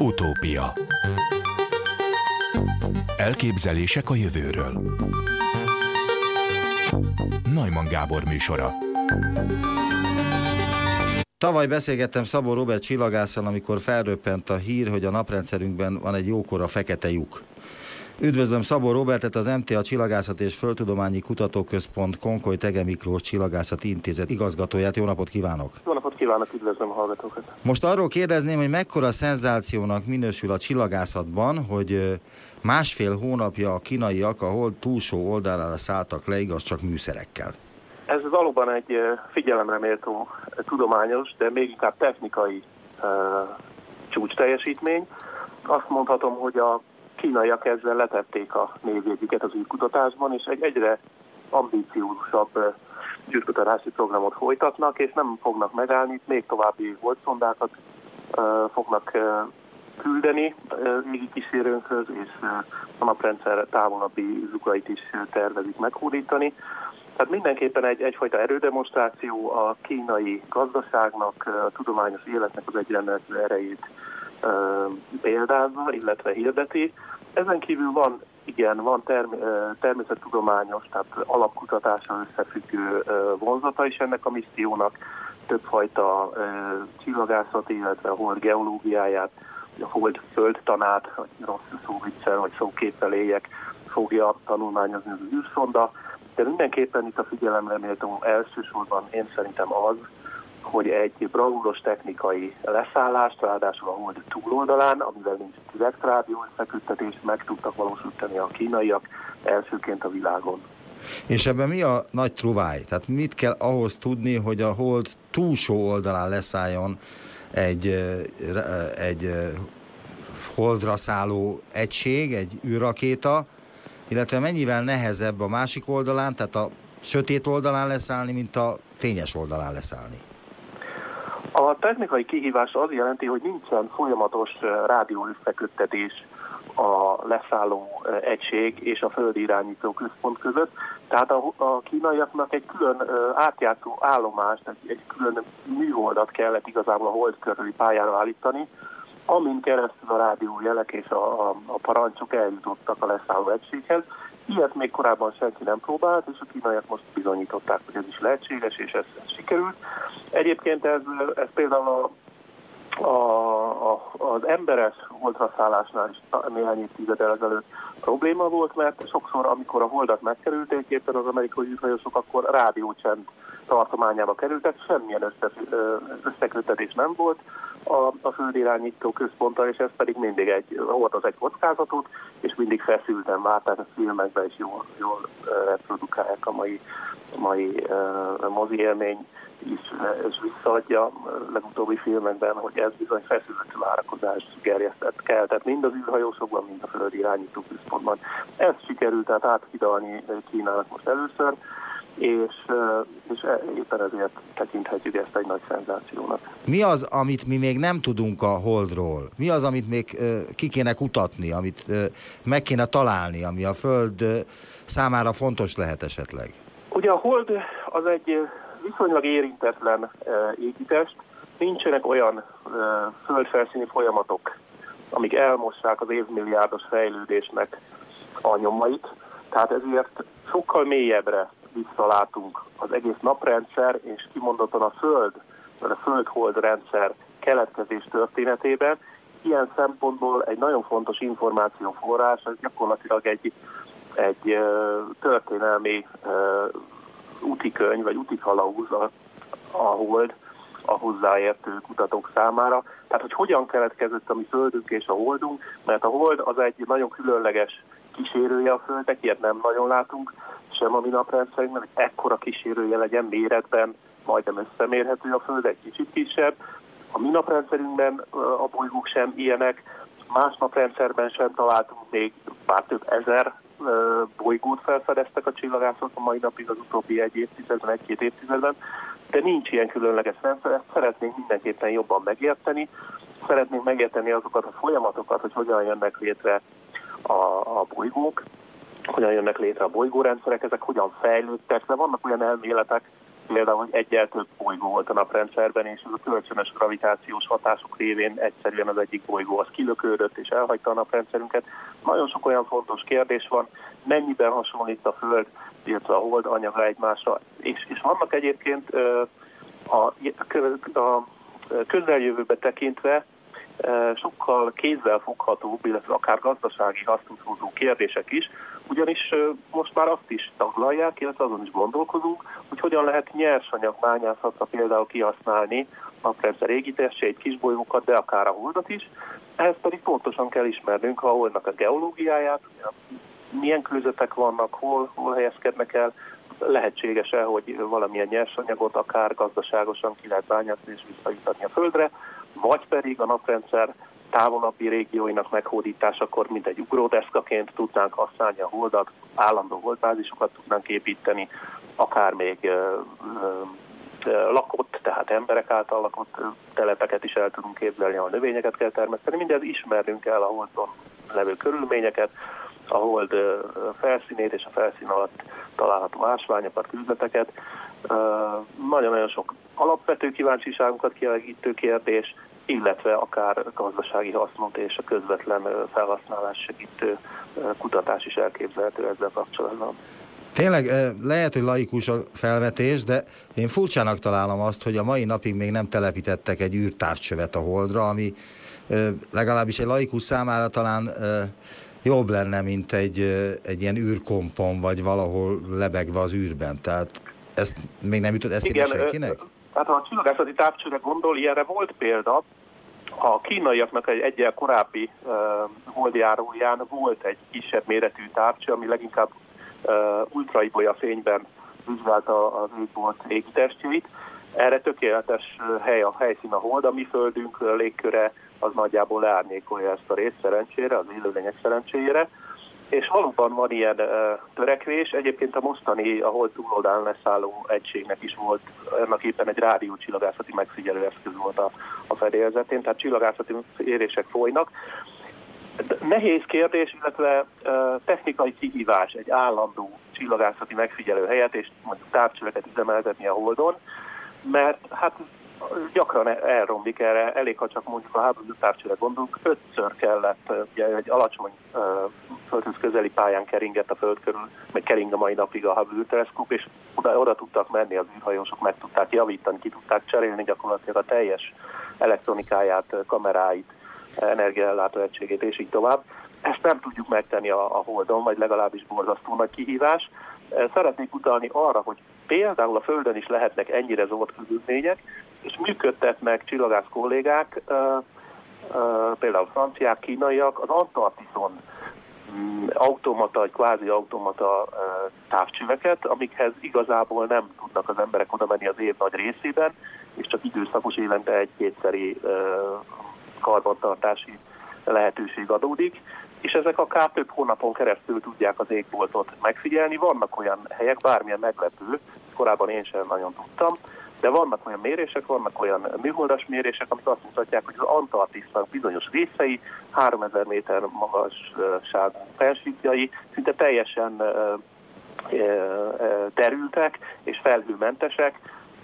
Utópia. Elképzelések a jövőről. Najman Gábor műsora. Tavaly beszélgettem Szabó Robert csillagásszal, amikor felröppent a hír, hogy a naprendszerünkben van egy jókora fekete lyuk. Üdvözlöm Szabó Robertet, az MTA Csillagászat és Földtudományi Kutatóközpont Konkoly Tege Miklós Csillagászati Intézet igazgatóját. Jó napot kívánok! Jó napot kívánok, üdvözlöm a hallgatókat! Most arról kérdezném, hogy mekkora szenzációnak minősül a csillagászatban, hogy másfél hónapja a kínaiak a hold túlsó oldalára szálltak le, igaz csak műszerekkel. Ez valóban egy figyelemre méltó tudományos, de még inkább technikai uh, csúcs teljesítmény. Azt mondhatom, hogy a kínaiak ezzel letették a névjegyüket az űrkutatásban, és egy egyre ambíciósabb űrkutatási programot folytatnak, és nem fognak megállni, még további holdszondákat fognak küldeni régi kísérőnkhöz, és a naprendszer távolabbi zugait is tervezik meghódítani. Tehát mindenképpen egy, egyfajta erődemonstráció a kínai gazdaságnak, a tudományos életnek az egyenlő erejét példázza, illetve hirdeti. Ezen kívül van, igen, van term, természettudományos, tehát alapkutatással összefüggő vonzata is ennek a missziónak, többfajta csillagászat, illetve hold geológiáját, a hold földtanát, rossz szóviccel vagy szóképpel éljek, fogja tanulmányozni az űrszonda, de mindenképpen itt a figyelemre méltó elsősorban én szerintem az, hogy egy bravúros technikai leszállást, ráadásul a hold túloldalán, amivel nincs direkt rádió összeköttetés, meg tudtak valósítani a kínaiak elsőként a világon. És ebben mi a nagy truváj? Tehát mit kell ahhoz tudni, hogy a hold túlsó oldalán leszálljon egy, egy holdra szálló egység, egy űrrakéta, illetve mennyivel nehezebb a másik oldalán, tehát a sötét oldalán leszállni, mint a fényes oldalán leszállni? A technikai kihívás az jelenti, hogy nincsen folyamatos rádióösszeköttetés a leszálló egység és a földi irányító központ között. Tehát a, kínaiaknak egy külön átjátszó állomást, egy, külön műholdat kellett igazából a hold körüli pályára állítani, amin keresztül a rádiójelek és a, a parancsok eljutottak a leszálló egységhez. Ilyet még korábban senki nem próbált, és a kínaiak most bizonyították, hogy ez is lehetséges, és ez, ez sikerült. Egyébként ez, ez például a, a, a, az emberes holdraszállásnál is néhány évtizeddel ezelőtt probléma volt, mert sokszor, amikor a holdat megkerülték éppen az amerikai űrhajósok, akkor rádiócsend tartományába kerültek, semmilyen összekötetés nem volt a, a földirányító központtal, és ez pedig mindig egy, volt az egy kockázatot, és mindig feszülten várt, tehát a filmekben is jól, jól reprodukálják a mai, mai uh, mozi élmény is, és visszaadja legutóbbi filmekben, hogy ez bizony feszült várakozás gerjesztett kell, tehát mind az űrhajósokban, mind a földi irányító központban. Ez sikerült tehát áthidalni Kínának most először, és, és e, éppen ezért tekinthetjük ezt egy nagy szenzációnak. Mi az, amit mi még nem tudunk a Holdról? Mi az, amit még ki kéne kutatni, amit meg kéne találni, ami a Föld számára fontos lehet esetleg? Ugye a Hold az egy viszonylag érintetlen égitest, nincsenek olyan földfelszíni folyamatok, amik elmossák az évmilliárdos fejlődésnek a nyomait, tehát ezért sokkal mélyebbre visszalátunk az egész naprendszer és kimondottan a Föld, vagy a Föld-hold rendszer keletkezés történetében. Ilyen szempontból egy nagyon fontos információforrás, ez gyakorlatilag egy, egy történelmi útikönyv, vagy útikalauz a, a hold a hozzáértő kutatók számára. Tehát, hogy hogyan keletkezett a mi Földünk és a Holdunk, mert a Hold az egy nagyon különleges kísérője a Földnek, ilyet nem nagyon látunk sem a mi naprendszerünkben, hogy ekkora kísérője legyen méretben, majdnem összemérhető a Föld, egy kicsit kisebb. A mi naprendszerünkben a bolygók sem ilyenek, más naprendszerben sem találtunk még pár több ezer bolygót felfedeztek a csillagászok a mai napig az utóbbi egy évtizedben, egy-két évtizedben, de nincs ilyen különleges rendszer, ezt szeretnénk mindenképpen jobban megérteni, szeretnénk megérteni azokat a folyamatokat, hogy hogyan jönnek létre a, a bolygók, hogyan jönnek létre a bolygórendszerek, ezek hogyan fejlődtek, de vannak olyan elméletek, például, hogy egyel több bolygó volt a naprendszerben, és ez a kölcsönös gravitációs hatások révén egyszerűen az egyik bolygó az kilökődött és elhagyta a naprendszerünket. Nagyon sok olyan fontos kérdés van, mennyiben hasonlít a Föld, illetve a Hold anyaga egymásra, és, és vannak egyébként a, a közeljövőbe tekintve sokkal kézzelfoghatóbb, illetve akár gazdasági hasznot hozó kérdések is, ugyanis most már azt is taglalják, illetve azon is gondolkozunk, hogy hogyan lehet nyersanyag bányászatra például kihasználni naprendszer égitestjeit, kisbolygókat, de akár a holdat is. Ehhez pedig pontosan kell ismernünk a holdnak a geológiáját, milyen kőzetek vannak, hol, hol helyezkednek el, lehetséges-e, hogy valamilyen nyersanyagot akár gazdaságosan ki lehet bányászni és visszajutani a Földre, vagy pedig a naprendszer távolabbi régióinak meghódításakor, mint egy ugródeszkaként tudnánk használni a holdat, állandó holdbázisokat tudnánk építeni, akár még ö, ö, lakott, tehát emberek által lakott telepeket is el tudunk képzelni, ahol növényeket kell termeszteni. Mindez ismernünk kell a holdon levő körülményeket, a hold felszínét és a felszín alatt található ásványokat, küzleteket. Nagyon-nagyon sok alapvető kíváncsiságunkat kielégítő kérdés, illetve akár gazdasági hasznot és a közvetlen felhasználás segítő kutatás is elképzelhető ezzel kapcsolatban. Tényleg lehet, hogy laikus a felvetés, de én furcsának találom azt, hogy a mai napig még nem telepítettek egy űrtávcsövet a Holdra, ami legalábbis egy laikus számára talán jobb lenne, mint egy, egy ilyen űrkompon, vagy valahol lebegve az űrben. Tehát ezt még nem jutott eszébe senkinek? Hát ha a csillagászati távcsőre gondol, ilyenre volt példa, a kínaiaknak egy egyel korábbi uh, holdjáróján volt egy kisebb méretű távcső, ami leginkább uh, ultraibolya fényben vizsgálta az égbolt égitestjeit. Erre tökéletes hely a helyszín a hold, a mi földünk légköre az nagyjából leárnyékolja ezt a részt szerencsére, az élőlények szerencsére. És valóban van ilyen törekvés. Egyébként a mostani, a hold túloldán leszálló egységnek is volt, ennek éppen egy rádiócsillagászati megfigyelő eszköz volt a, a fedélzetén, tehát csillagászati érések folynak. Nehéz kérdés, illetve technikai kihívás egy állandó csillagászati megfigyelő helyet, és mondjuk távcsöveket üzemeltetni a holdon, mert hát gyakran elromlik erre, elég, ha csak mondjuk a háború távcsőre gondolunk, ötször kellett, ugye egy alacsony földhöz közeli pályán keringett a föld körül, meg kering a mai napig a Hubble teleszkóp, és oda, oda tudtak menni az űrhajósok, meg tudták javítani, ki tudták cserélni gyakorlatilag a teljes elektronikáját, kameráit, energiaellátó egységét, és így tovább. Ezt nem tudjuk megtenni a, a Holdon, vagy legalábbis borzasztó nagy kihívás. Szeretnék utalni arra, hogy például a Földön is lehetnek ennyire zord körülmények, és működtetnek csillagász kollégák, például franciák, kínaiak, az Antarktiszon mm, automata, egy kvázi automata távcsöveket, amikhez igazából nem tudnak az emberek oda menni az év nagy részében, és csak időszakos évente egy-kétszeri karbantartási lehetőség adódik, és ezek akár több hónapon keresztül tudják az égboltot megfigyelni. Vannak olyan helyek, bármilyen meglepő, korábban én sem nagyon tudtam, de vannak olyan mérések, vannak olyan műholdas mérések, amik azt mutatják, hogy az Antarktisznak bizonyos részei, 3000 méter magasságú felsítjai szinte teljesen terültek és felhőmentesek,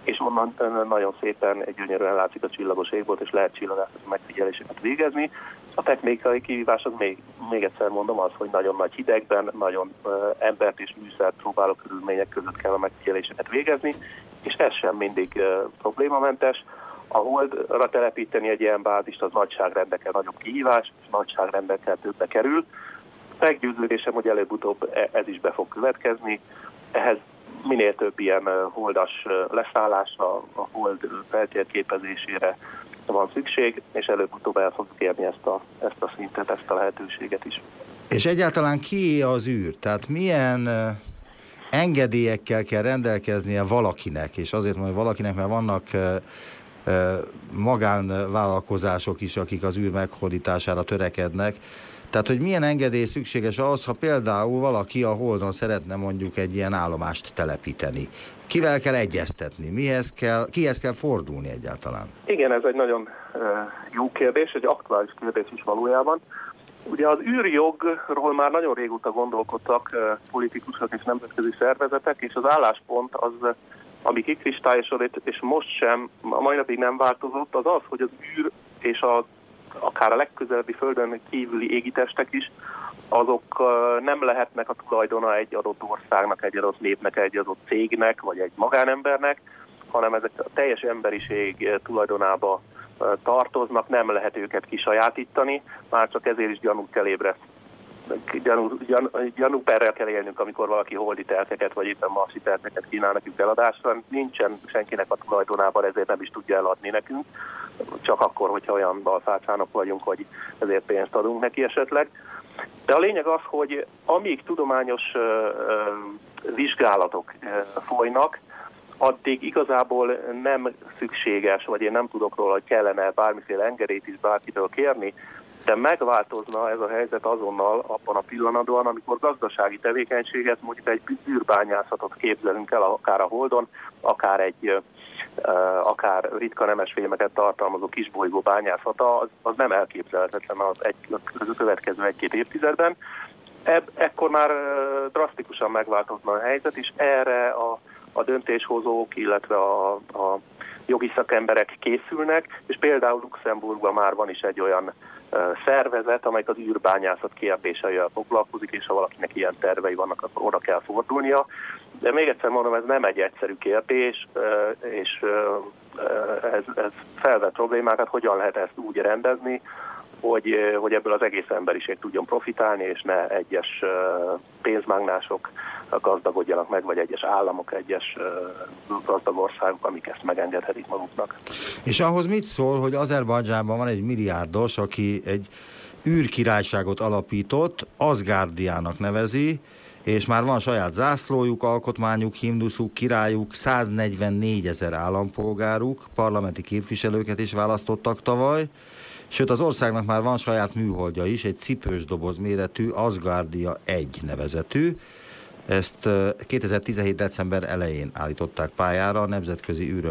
és onnan nagyon szépen gyönyörűen látszik a csillagos égbolt, és lehet csillagászati megfigyeléseket végezni. A technikai kihívás az még, még egyszer mondom az, hogy nagyon nagy hidegben, nagyon embert és műszert próbáló körülmények között kell a megfigyeléseket végezni, és ez sem mindig problémamentes. A holdra telepíteni egy ilyen bázist az nagyságrendekkel nagyobb kihívás, és nagyságrendekkel többe kerül. Meggyőződésem, hogy előbb-utóbb e, ez is be fog következni. Ehhez minél több ilyen holdas leszállásra, a hold feltérképezésére van szükség, és előbb-utóbb el fogjuk érni ezt a, ezt a szintet, ezt a lehetőséget is. És egyáltalán ki az űr? Tehát milyen engedélyekkel kell rendelkeznie valakinek, és azért mondom, hogy valakinek, mert vannak magánvállalkozások is, akik az űr meghódítására törekednek, tehát, hogy milyen engedély szükséges az, ha például valaki a Holdon szeretne mondjuk egy ilyen állomást telepíteni. Kivel kell egyeztetni? Mihez kell, kihez kell fordulni egyáltalán? Igen, ez egy nagyon jó kérdés, egy aktuális kérdés is valójában. Ugye az űrjogról már nagyon régóta gondolkodtak politikusok és nemzetközi szervezetek, és az álláspont az ami kikristályosodott, és most sem, a mai napig nem változott, az az, hogy az űr és a, akár a legközelebbi földön kívüli égitestek is, azok nem lehetnek a tulajdona egy adott országnak, egy adott népnek, egy adott cégnek, vagy egy magánembernek, hanem ezek a teljes emberiség tulajdonába tartoznak, nem lehet őket kisajátítani, már csak ezért is gyanút kell ébreszteni gyanú, gyan, gyanúperrel kell élnünk, amikor valaki holdi telkeket, vagy éppen marsi telkeket kínál nekünk eladásra. Nincsen senkinek a tulajdonában, ezért nem is tudja eladni nekünk. Csak akkor, hogyha olyan balfácsának vagyunk, hogy ezért pénzt adunk neki esetleg. De a lényeg az, hogy amíg tudományos vizsgálatok folynak, addig igazából nem szükséges, vagy én nem tudok róla, hogy kellene bármiféle engedélyt is bárkitől kérni, de megváltozna ez a helyzet azonnal abban a pillanatban, amikor gazdasági tevékenységet, mondjuk egy űrbányászatot képzelünk el, akár a Holdon, akár egy akár ritka nemes fémeket tartalmazó kisbolygó bányászata, az, az nem elképzelhetetlen az, egy, az következő egy-két évtizedben. Ebb, ekkor már drasztikusan megváltozna a helyzet, és erre a, a döntéshozók, illetve a, a jogi szakemberek készülnek, és például Luxemburgban már van is egy olyan szervezet, amelyik az űrbányászat kérdéseivel foglalkozik, és ha valakinek ilyen tervei vannak, akkor oda kell fordulnia. De még egyszer mondom, ez nem egy egyszerű kérdés, és ez, ez felvet problémákat, hogyan lehet ezt úgy rendezni, hogy, hogy ebből az egész emberiség tudjon profitálni, és ne egyes pénzmágnások gazdagodjanak meg, vagy egyes államok, egyes gazdag országok, amik ezt megengedhetik maguknak. És ahhoz mit szól, hogy Azerbajdzsánban van egy milliárdos, aki egy űrkirályságot alapított, Asgardiának nevezi, és már van saját zászlójuk, alkotmányuk, himnuszuk, királyuk, 144 ezer állampolgáruk, parlamenti képviselőket is választottak tavaly, Sőt, az országnak már van saját műholdja is, egy cipős doboz méretű Asgardia 1 nevezetű. Ezt 2017. december elején állították pályára a nemzetközi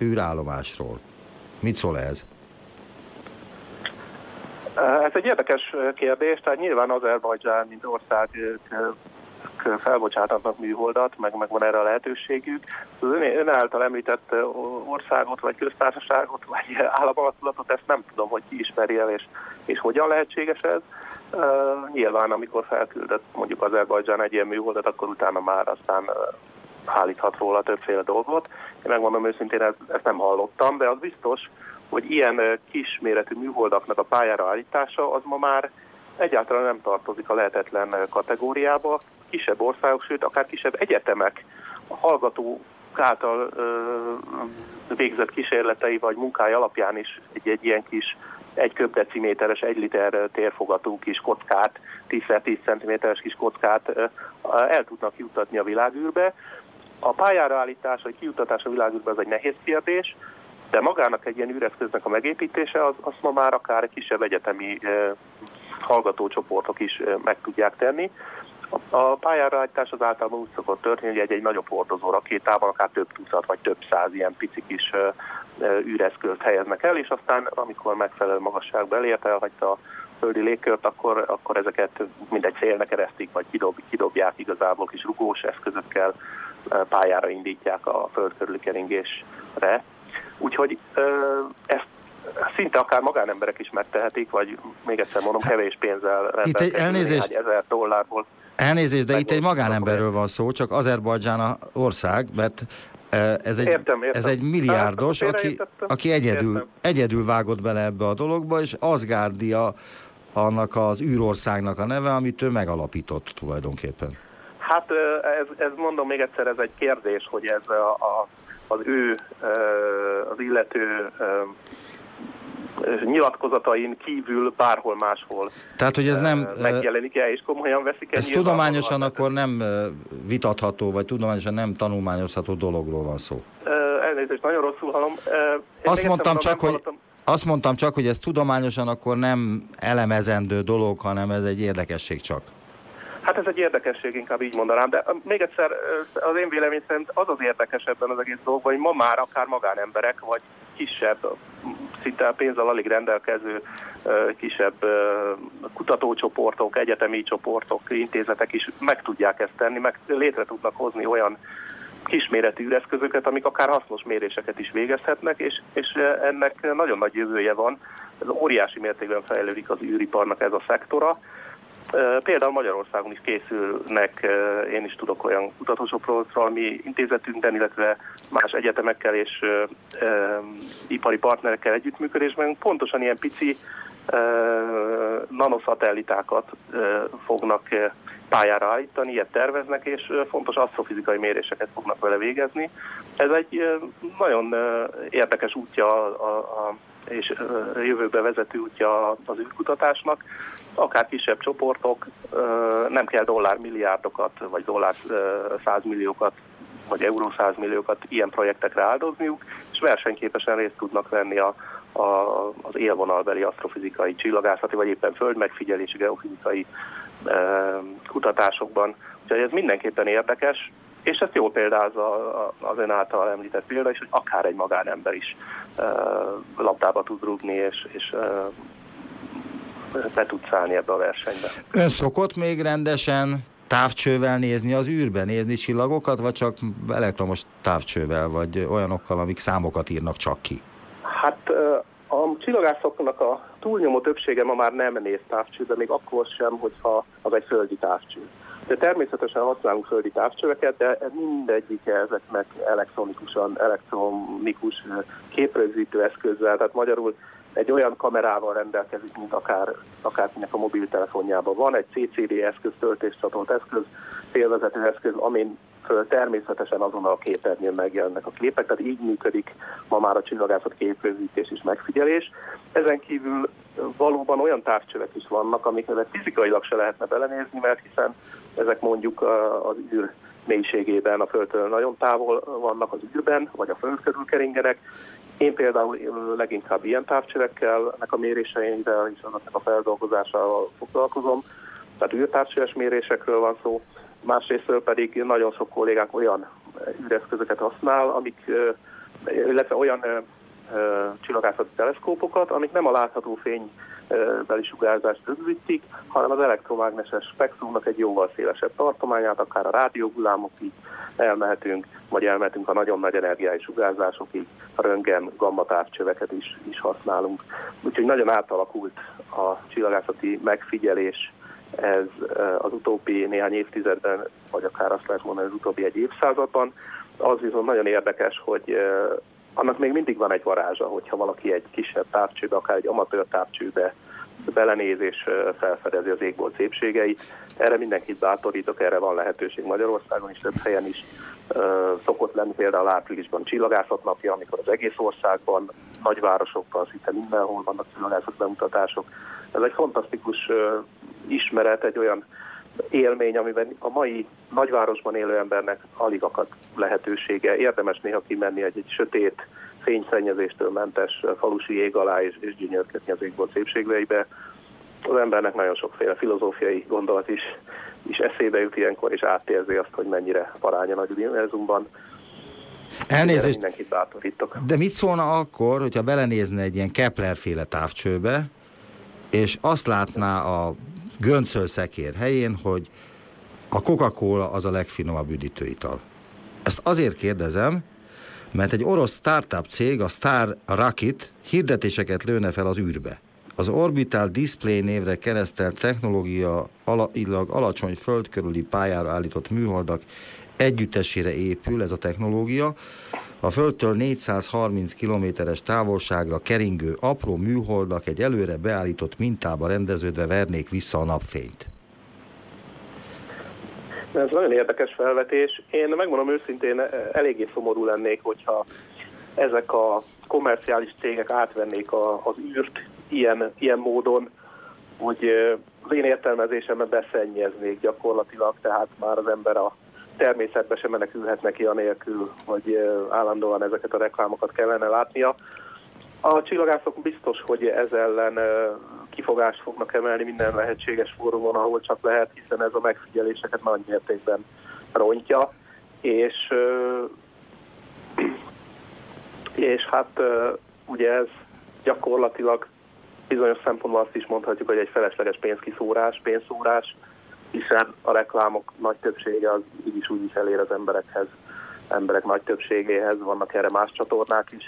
űrállomásról. Mit szól ez? Ez egy érdekes kérdés, tehát nyilván Azerbajdzsán, mint ország felbocsátatnak műholdat, meg, meg van erre a lehetőségük. Az ön, ön által említett országot, vagy köztársaságot, vagy államalakulatot, ezt nem tudom, hogy ki ismeri el, és, és hogyan lehetséges ez. Uh, nyilván, amikor felküldött mondjuk Azerbajdzsán egy ilyen műholdat, akkor utána már aztán állíthat róla többféle dolgot. Én megmondom őszintén, ezt, nem hallottam, de az biztos, hogy ilyen kisméretű műholdaknak a pályára állítása, az ma már egyáltalán nem tartozik a lehetetlen kategóriába. Kisebb országok, sőt akár kisebb egyetemek a által ö, végzett kísérletei vagy munkája alapján is egy, egy ilyen kis egy köbdeciméteres, egy liter térfogatú kis kockát, 10x10 cm-es kis kockát el tudnak juttatni a világűrbe. A pályára állítás vagy kijutatás a világűrbe az egy nehéz kérdés, de magának egy ilyen űreszköznek a megépítése, az, az ma már akár kisebb egyetemi hallgatócsoportok is meg tudják tenni. A pályára állítás az általában úgy szokott történni, hogy egy, egy nagyobb hordozó rakétában akár több tucat vagy több száz ilyen pici kis űreszközt helyeznek el, és aztán amikor megfelelő magasságba elért, elhagyta a földi légkört, akkor, akkor ezeket mindegy célnek eresztik, vagy kidob, kidobják igazából kis rugós eszközökkel, pályára indítják a föld körüli keringésre. Úgyhogy ezt szinte akár magánemberek is megtehetik, vagy még egyszer mondom, kevés pénzzel egy elnézést, ezer dollárból. Elnézést, de itt egy magánemberről van szó, csak Azerbajdzsán a ország, mert e, ez egy, értem, értem. ez egy milliárdos, hát, aki, aki egyedül, egyedül vágott bele ebbe a dologba, és Asgardia annak az űrországnak a neve, amit ő megalapított tulajdonképpen. Hát ez, ez mondom még egyszer, ez egy kérdés, hogy ez a, a, az ő, az illető nyilatkozatain kívül bárhol máshol Tehát, hogy ez nem megjelenik-e, és komolyan veszik-e. Ez tudományosan akkor nem vitatható, vagy tudományosan nem tanulmányozható dologról van szó. Elnézést, nagyon rosszul hallom. Azt mondtam, csak, hogy, azt mondtam csak, hogy ez tudományosan akkor nem elemezendő dolog, hanem ez egy érdekesség csak. Hát ez egy érdekesség, inkább így mondanám, de még egyszer az én vélemény szerint az az érdekesebben az egész dolog, hogy ma már akár magánemberek, vagy kisebb, szinte pénzzel alig rendelkező kisebb kutatócsoportok, egyetemi csoportok, intézetek is meg tudják ezt tenni, meg létre tudnak hozni olyan kisméretű űreszközöket, amik akár hasznos méréseket is végezhetnek, és, és ennek nagyon nagy jövője van. Ez óriási mértékben fejlődik az űriparnak ez a szektora. Például Magyarországon is készülnek, én is tudok olyan kutatósokról, mi intézetünkben, illetve más egyetemekkel és ipari partnerekkel együttműködésben pontosan ilyen pici nanoszatellitákat fognak pályára állítani, ilyet terveznek, és fontos asztrofizikai méréseket fognak vele végezni. Ez egy nagyon érdekes útja a, a, és jövőbe vezető útja az űrkutatásnak. Akár kisebb csoportok, nem kell dollármilliárdokat, vagy dollár százmilliókat, vagy euró százmilliókat ilyen projektekre áldozniuk, és versenyképesen részt tudnak venni a, a, az élvonalbeli asztrofizikai csillagászati, vagy éppen földmegfigyelési geofizikai kutatásokban. Úgyhogy ez mindenképpen érdekes, és ezt jól példázza az ön által említett példa is, hogy akár egy magánember is e, labdába tud rúgni, és, és be tud szállni ebbe a versenybe. Ön szokott még rendesen távcsővel nézni az űrbe, nézni csillagokat, vagy csak elektromos távcsővel, vagy olyanokkal, amik számokat írnak csak ki? Hát a csillagászoknak a túlnyomó többsége ma már nem néz távcsőbe, még akkor sem, hogyha az egy földi távcső. De természetesen használunk földi távcsöveket, de mindegyik ezeknek elektronikusan, elektronikus képrögzítő eszközzel, tehát magyarul egy olyan kamerával rendelkezik, mint akár, akárkinek a mobiltelefonjában van, egy CCD eszköz, töltéscsatolt eszköz, félvezető eszköz, amin föl természetesen azon a képernyőn megjelennek a képek, tehát így működik ma már a csillagászat képrögzítés és megfigyelés. Ezen kívül valóban olyan távcsövek is vannak, amiket fizikailag se lehetne belenézni, mert hiszen ezek mondjuk az űr mélységében a Földtől nagyon távol vannak az űrben, vagy a Föld körül keringenek. Én például leginkább ilyen távcsövekkel, ennek a méréseivel és annak a feldolgozásával foglalkozom, tehát űrtávcsöves mérésekről van szó, másrésztől pedig nagyon sok kollégánk olyan űreszközöket használ, amik, illetve olyan csillagászati teleszkópokat, amik nem a látható fénybeli sugárzást rögzítik, hanem az elektromágneses spektrumnak egy jóval szélesebb tartományát, akár a rádióhullámokig elmehetünk, vagy elmehetünk a nagyon nagy energiái sugárzásokig, a röntgen, gamma távcsöveket is, is használunk. Úgyhogy nagyon átalakult a csillagászati megfigyelés ez az utóbbi néhány évtizedben, vagy akár azt lehet mondani, az utóbbi egy évszázadban. Az viszont nagyon érdekes, hogy annak még mindig van egy varázsa, hogyha valaki egy kisebb távcsőbe, akár egy amatőr távcsőbe belenéz és felfedezi az égbolt szépségeit. Erre mindenkit bátorítok, erre van lehetőség Magyarországon is, több helyen is. Szokott lenni például áprilisban csillagászat napja, amikor az egész országban, nagyvárosokban, szinte mindenhol vannak csillagászat bemutatások. Ez egy fantasztikus ismeret, egy olyan élmény, amiben a mai nagyvárosban élő embernek alig akad lehetősége. Érdemes néha kimenni egy, egy sötét, fényszennyezéstől mentes falusi ég alá és, és gyönyörködni az égbolt szépségveibe. Az embernek nagyon sokféle filozófiai gondolat is, is eszébe jut ilyenkor, és átérzi azt, hogy mennyire paránya nagy univerzumban. Elnézést, mindenkit bátorítok. De mit szólna akkor, hogyha belenézne egy ilyen Kepler-féle távcsőbe, és azt látná a göncölszekér helyén, hogy a Coca-Cola az a legfinomabb üdítőital. Ezt azért kérdezem, mert egy orosz startup cég, a Star Rocket hirdetéseket lőne fel az űrbe. Az Orbital Display névre keresztelt technológia alailag alacsony föld körüli pályára állított műholdak együttesére épül ez a technológia. A Földtől 430 kilométeres távolságra keringő apró műholdak egy előre beállított mintába rendeződve vernék vissza a napfényt. Ez nagyon érdekes felvetés. Én megmondom őszintén, eléggé szomorú lennék, hogyha ezek a komerciális cégek átvennék a, az űrt ilyen, ilyen módon, hogy az én értelmezésemben beszennyeznék gyakorlatilag, tehát már az ember a természetbe sem menekülhet neki anélkül, hogy állandóan ezeket a reklámokat kellene látnia. A csillagászok biztos, hogy ez ellen kifogást fognak emelni minden lehetséges fórumon, ahol csak lehet, hiszen ez a megfigyeléseket nagy mértékben rontja, és, és hát ugye ez gyakorlatilag bizonyos szempontból azt is mondhatjuk, hogy egy felesleges pénzkiszórás, pénzszórás, hiszen a reklámok nagy többsége az így is úgy is elér az emberekhez emberek nagy többségéhez, vannak erre más csatornák is.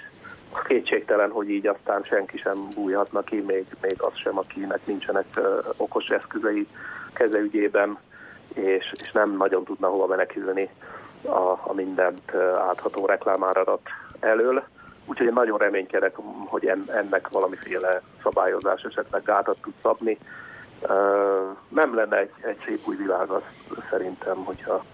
Kétségtelen, hogy így aztán senki sem bújhatna ki, még, még az sem, akinek nincsenek okos eszközei kezeügyében, és, és nem nagyon tudna hova menekülni a, a mindent átható reklámáradat elől. Úgyhogy én nagyon reménykedek, hogy ennek valamiféle szabályozás esetleg gátat tud szabni. Nem lenne egy, egy szép új világ az szerintem, hogyha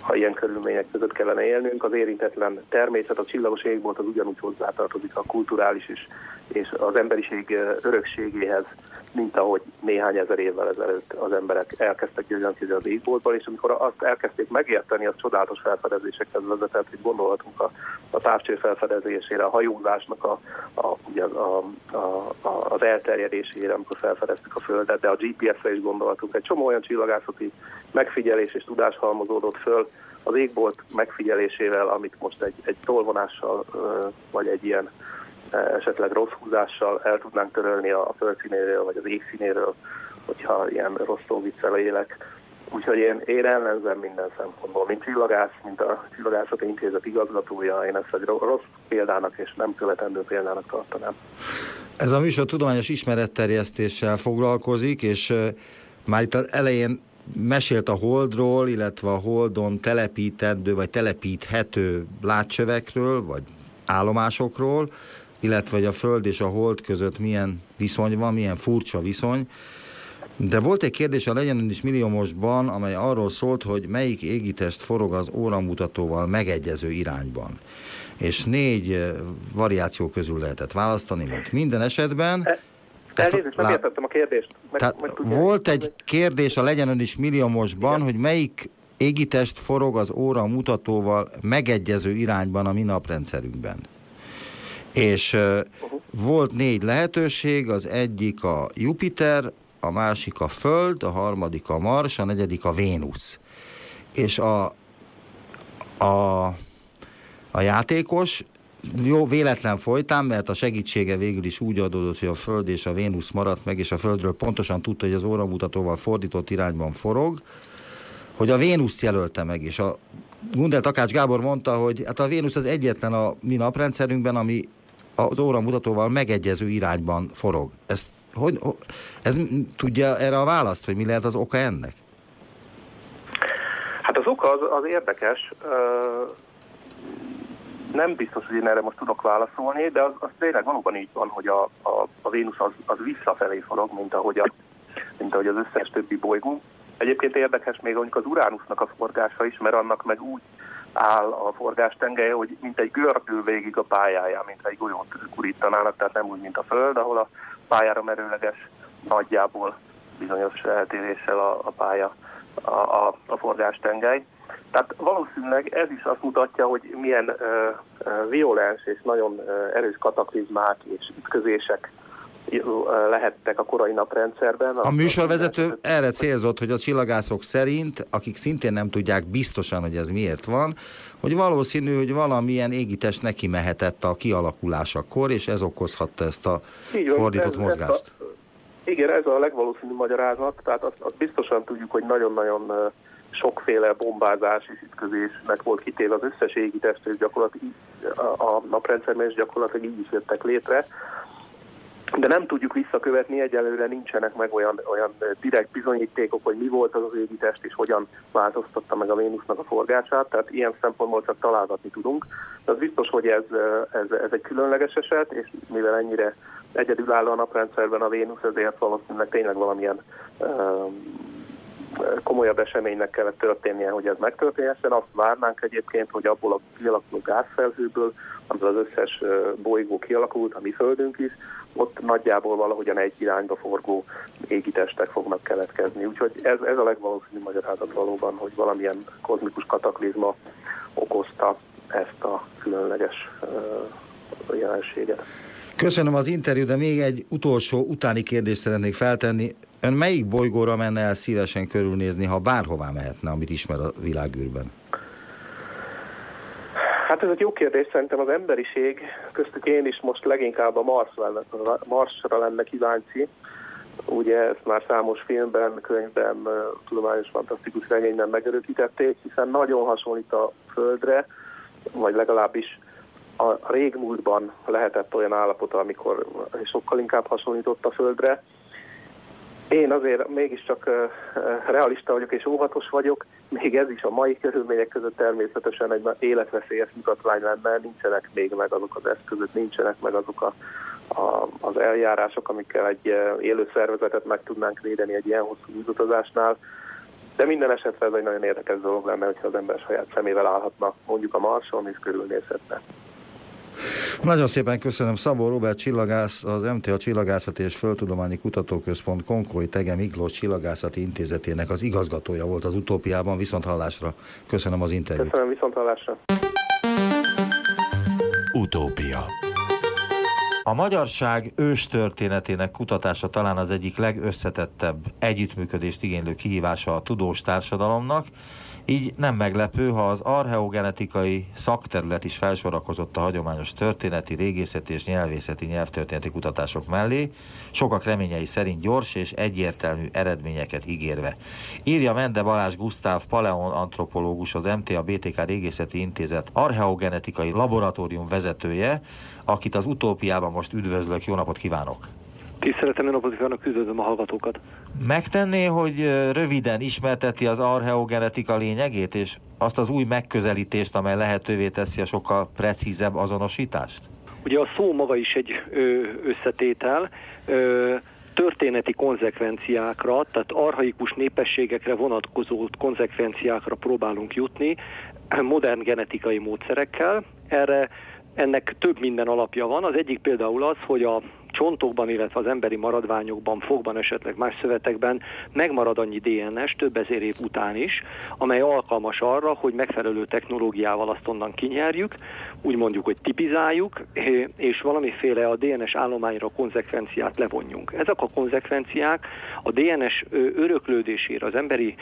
ha ilyen körülmények között kellene élnünk. Az érintetlen természet, a csillagos égbolt az ugyanúgy hozzátartozik a kulturális és, és az emberiség örökségéhez, mint ahogy néhány ezer évvel ezelőtt az emberek elkezdtek gyönyörűzni az égboltban, és amikor azt elkezdték megérteni, az csodálatos felfedezésekhez vezetett, hogy gondolhatunk a, a távcső felfedezésére, a hajózásnak a, a, a, a, a, az elterjedésére, amikor felfedeztük a Földet, de a GPS-re is gondolhatunk. Egy csomó olyan csillagászati megfigyelés és tudás halmozódott föl az égbolt megfigyelésével, amit most egy, egy tolvonással vagy egy ilyen esetleg rossz húzással el tudnánk törölni a földszínéről vagy az égszínéről, hogyha ilyen rossz szóviccel élek. Úgyhogy én, én ellenzem minden szempontból, mint csillagász, mint a Csillagászati Intézet igazgatója, én ezt egy rossz példának és nem követendő példának tartanám. Ez a műsor tudományos ismeretterjesztéssel foglalkozik, és már itt az elején mesélt a Holdról, illetve a Holdon telepítendő vagy telepíthető látcsövekről, vagy állomásokról, illetve hogy a Föld és a Hold között milyen viszony van, milyen furcsa viszony. De volt egy kérdés a Legyen is milliómosban, amely arról szólt, hogy melyik égitest forog az óramutatóval megegyező irányban. És négy variáció közül lehetett választani, mint minden esetben. E- Elnézést, nem értettem a kérdést. Meg, Tehát meg volt egy kérdés a Legyen Ön is milliómosban, Igen. hogy melyik égitest forog az óra mutatóval megegyező irányban a mi naprendszerünkben. És uh-huh. volt négy lehetőség, az egyik a Jupiter, a másik a Föld, a harmadik a Mars, a negyedik a Vénusz. És a, a, a játékos jó véletlen folytán, mert a segítsége végül is úgy adódott, hogy a Föld és a Vénusz maradt meg, és a Földről pontosan tudta, hogy az óramutatóval fordított irányban forog, hogy a Vénusz jelölte meg, és a Gundel Takács Gábor mondta, hogy hát a Vénusz az egyetlen a mi naprendszerünkben, ami az óramutatóval megegyező irányban forog. Ez, hogy, ez tudja erre a választ, hogy mi lehet az oka ennek? Hát az oka az, az érdekes nem biztos, hogy én erre most tudok válaszolni, de az, az tényleg valóban így van, hogy a, a, a Vénusz az, az visszafelé forog, mint ahogy, a, mint ahogy az összes többi bolygó. Egyébként érdekes még mondjuk az Uránusznak a forgása is, mert annak meg úgy áll a forgás tengelye, hogy mint egy gördül végig a pályáján, mint egy golyót kurítanának, tehát nem úgy, mint a Föld, ahol a pályára merőleges nagyjából bizonyos eltéréssel a, a pálya, a, a, a forgás tengely. Tehát valószínűleg ez is azt mutatja, hogy milyen uh, violens és nagyon uh, erős kataklizmák és ütközések lehettek a korai naprendszerben. A műsorvezető erre célzott, hogy a csillagászok szerint, akik szintén nem tudják biztosan, hogy ez miért van, hogy valószínű, hogy valamilyen égitest neki mehetett a kialakulásakor, és ez okozhatta ezt a Így fordított ez, mozgást. Ez a, igen, ez a legvalószínűbb magyarázat, tehát azt, azt biztosan tudjuk, hogy nagyon-nagyon sokféle bombázás és ütközésnek volt kitéve az összes égitest, és gyakorlatilag a naprendszerben is gyakorlatilag így is jöttek létre. De nem tudjuk visszakövetni, egyelőre nincsenek meg olyan, olyan direkt bizonyítékok, hogy mi volt az az égitest, és hogyan változtatta meg a Vénusznak a forgását, tehát ilyen szempontból csak találgatni tudunk. De az biztos, hogy ez, ez, ez egy különleges eset, és mivel ennyire egyedülálló a naprendszerben a Vénusz, ezért valószínűleg tényleg valamilyen um, komolyabb eseménynek kellett történnie, hogy ez megtörténhessen. Azt várnánk egyébként, hogy abból a kialakuló gázfelhőből, amiből az összes bolygó kialakult, a mi Földünk is, ott nagyjából valahogyan egy irányba forgó égitestek fognak keletkezni. Úgyhogy ez, ez a legvalószínűbb magyarázat valóban, hogy valamilyen kozmikus kataklizma okozta ezt a különleges jelenséget. Köszönöm az interjú, de még egy utolsó utáni kérdést szeretnék feltenni. Ön melyik bolygóra menne el szívesen körülnézni, ha bárhová mehetne, amit ismer a világűrben? Hát ez egy jó kérdés, szerintem az emberiség, köztük én is most leginkább a Marsra lenne, Marsra lenne kíváncsi. Ugye ezt már számos filmben, könyvben, tudományos fantasztikus regényben megörökítették, hiszen nagyon hasonlít a Földre, vagy legalábbis a régmúltban lehetett olyan állapota, amikor sokkal inkább hasonlított a Földre. Én azért mégiscsak realista vagyok és óvatos vagyok, még ez is a mai körülmények között természetesen egy életveszélyes mutatvány lenne, nincsenek még meg azok az eszközök, nincsenek meg azok a, a, az eljárások, amikkel egy élő szervezetet meg tudnánk védeni egy ilyen hosszú utazásnál. De minden esetre ez egy nagyon érdekes dolog lenne, hogyha az ember saját szemével állhatna mondjuk a Marson és körülnézhetne. Nagyon szépen köszönöm Szabó Robert Csillagász, az MTA Csillagászati és Földtudományi Kutatóközpont Konkói Tege Miklós Csillagászati Intézetének az igazgatója volt az utópiában. Viszont hallásra. Köszönöm az interjút. Köszönöm, viszont hallásra. Utópia a magyarság őstörténetének kutatása talán az egyik legösszetettebb együttműködést igénylő kihívása a tudós társadalomnak, így nem meglepő, ha az archeogenetikai szakterület is felsorakozott a hagyományos történeti, régészeti és nyelvészeti nyelvtörténeti kutatások mellé, sokak reményei szerint gyors és egyértelmű eredményeket ígérve. Írja Mende Balázs Gusztáv paleoantropológus, az MTA BTK Régészeti Intézet archeogenetikai laboratórium vezetője, akit az utópiában most üdvözlök. Jó napot kívánok! Tiszteletem, jó napot kívánok, üdvözlöm a hallgatókat. Megtenné, hogy röviden ismerteti az archeogenetika lényegét, és azt az új megközelítést, amely lehetővé teszi a sokkal precízebb azonosítást? Ugye a szó maga is egy összetétel, történeti konzekvenciákra, tehát arhaikus népességekre vonatkozó konzekvenciákra próbálunk jutni modern genetikai módszerekkel. Erre ennek több minden alapja van. Az egyik például az, hogy a csontokban, illetve az emberi maradványokban, fogban, esetleg más szövetekben megmarad annyi DNS több ezer év után is, amely alkalmas arra, hogy megfelelő technológiával azt onnan kinyerjük, úgy mondjuk, hogy tipizáljuk, és valamiféle a DNS állományra konzekvenciát levonjunk. Ezek a konzekvenciák a DNS öröklődésére, az emberi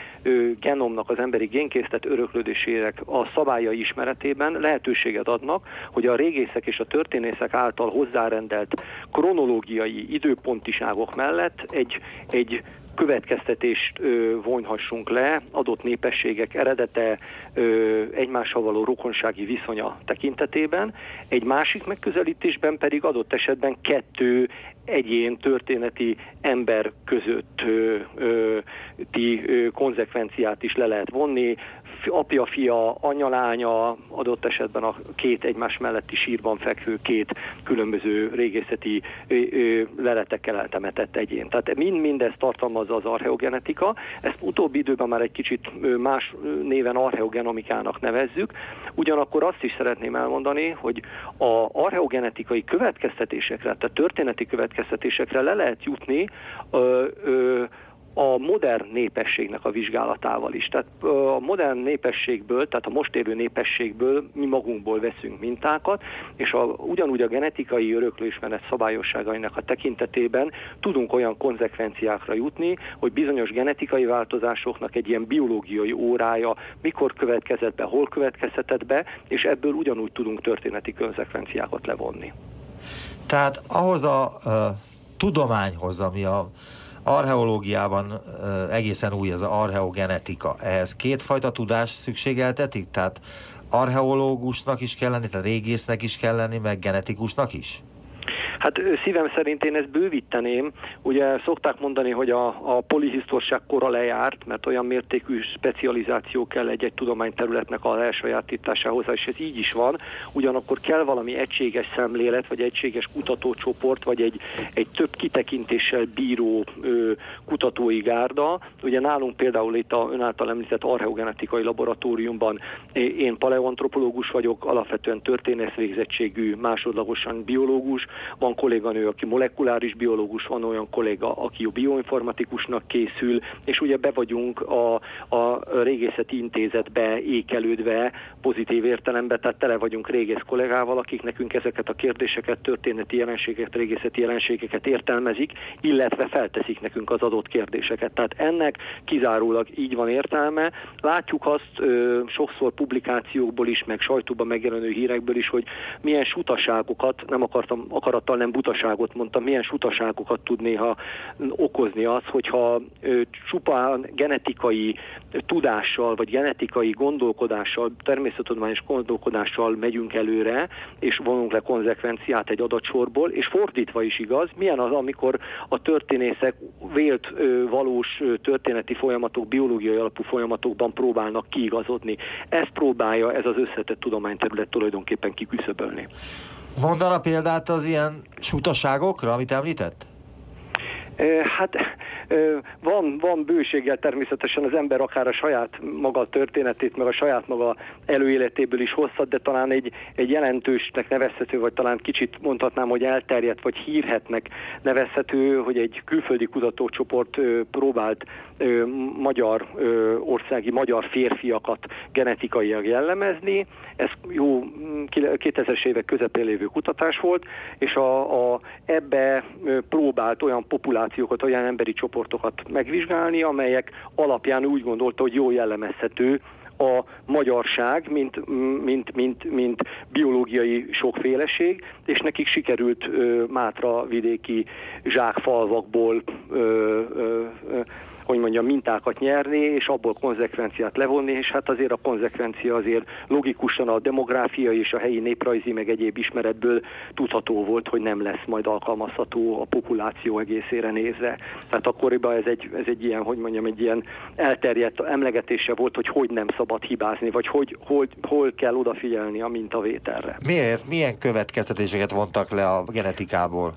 genomnak, az emberi génkészlet öröklődésére a szabályai ismeretében lehetőséget adnak, hogy a régészek és a történészek által hozzárendelt kronológiai kronológiai időpontiságok mellett egy, egy következtetést ö, vonhassunk le adott népességek eredete ö, egymással való rokonsági viszonya tekintetében. Egy másik megközelítésben pedig adott esetben kettő egyén történeti ember között ö, ö, ti ö, konzekvenciát is le lehet vonni, apja, fia, anya, lánya, adott esetben a két egymás melletti sírban fekvő két különböző régészeti leletekkel eltemetett egyén. Tehát mind mindezt tartalmazza az archeogenetika, ezt utóbbi időben már egy kicsit más néven archeogenomikának nevezzük, ugyanakkor azt is szeretném elmondani, hogy a archeogenetikai következtetésekre, tehát történeti következtetésekre le lehet jutni ö, ö, a modern népességnek a vizsgálatával is. Tehát a modern népességből, tehát a most élő népességből mi magunkból veszünk mintákat, és a, ugyanúgy a genetikai öröklésmenet szabályosságainak a tekintetében tudunk olyan konzekvenciákra jutni, hogy bizonyos genetikai változásoknak egy ilyen biológiai órája mikor következett be, hol következhetett be, és ebből ugyanúgy tudunk történeti konzekvenciákat levonni. Tehát ahhoz a uh, tudományhoz, ami a archeológiában egészen új az archeogenetika. Ehhez kétfajta tudás szükségeltetik? Tehát archeológusnak is kell lenni, tehát régésznek is kell lenni, meg genetikusnak is? Hát szívem szerint én ezt bővíteném. Ugye szokták mondani, hogy a, a polihisztorság kora lejárt, mert olyan mértékű specializáció kell egy-egy tudományterületnek a elsajátításához, és ez így is van. Ugyanakkor kell valami egységes szemlélet, vagy egységes kutatócsoport, vagy egy, egy több kitekintéssel bíró ö, kutatói gárda. Ugye nálunk például itt a ön által említett archeogenetikai laboratóriumban én paleoantropológus vagyok, alapvetően történész végzettségű, másodlagosan biológus, van kolléganő, aki molekuláris biológus, van olyan kolléga, aki bioinformatikusnak készül, és ugye be vagyunk a, a régészeti intézetbe ékelődve pozitív értelemben, tehát tele vagyunk régész kollégával, akik nekünk ezeket a kérdéseket, történeti jelenségeket, régészeti jelenségeket értelmezik, illetve felteszik nekünk az adott kérdéseket. Tehát ennek kizárólag így van értelme. Látjuk azt ö, sokszor publikációkból is, meg sajtóban megjelenő hírekből is, hogy milyen sutaságokat nem akartam, akarattal nem butaságot mondtam, milyen sutaságokat tud néha okozni az, hogyha csupán genetikai tudással, vagy genetikai gondolkodással, természettudományos gondolkodással megyünk előre, és vonunk le konzekvenciát egy adatsorból, és fordítva is igaz, milyen az, amikor a történészek vélt valós történeti folyamatok, biológiai alapú folyamatokban próbálnak kiigazodni. Ezt próbálja ez az összetett tudományterület tulajdonképpen kiküszöbölni. Mondana példát az ilyen sutaságokra, amit említett? Hát van, van bőséggel természetesen az ember akár a saját maga történetét, meg a saját maga előéletéből is hozhat, de talán egy, egy jelentősnek nevezhető, vagy talán kicsit mondhatnám, hogy elterjedt, vagy hírhetnek nevezhető, hogy egy külföldi kutatócsoport próbált magyar országi magyar férfiakat genetikailag jellemezni. Ez jó 2000-es évek közepén lévő kutatás volt, és a, a, ebbe próbált olyan populációkat, olyan emberi csoportokat megvizsgálni, amelyek alapján úgy gondolta, hogy jól jellemezhető a magyarság, mint, mint, mint, mint biológiai sokféleség, és nekik sikerült ö, Mátra vidéki zsákfalvakból ö, ö, ö, hogy mondjam, mintákat nyerni, és abból konzekvenciát levonni, és hát azért a konzekvencia azért logikusan a demográfiai és a helyi néprajzi, meg egyéb ismeretből tudható volt, hogy nem lesz majd alkalmazható a populáció egészére nézve. Tehát akkoriban ez egy, ez egy ilyen, hogy mondjam, egy ilyen elterjedt emlegetése volt, hogy hogy nem szabad hibázni, vagy hogy hol, hol kell odafigyelni a mintavételre. Miért? Milyen következtetéseket vontak le a genetikából?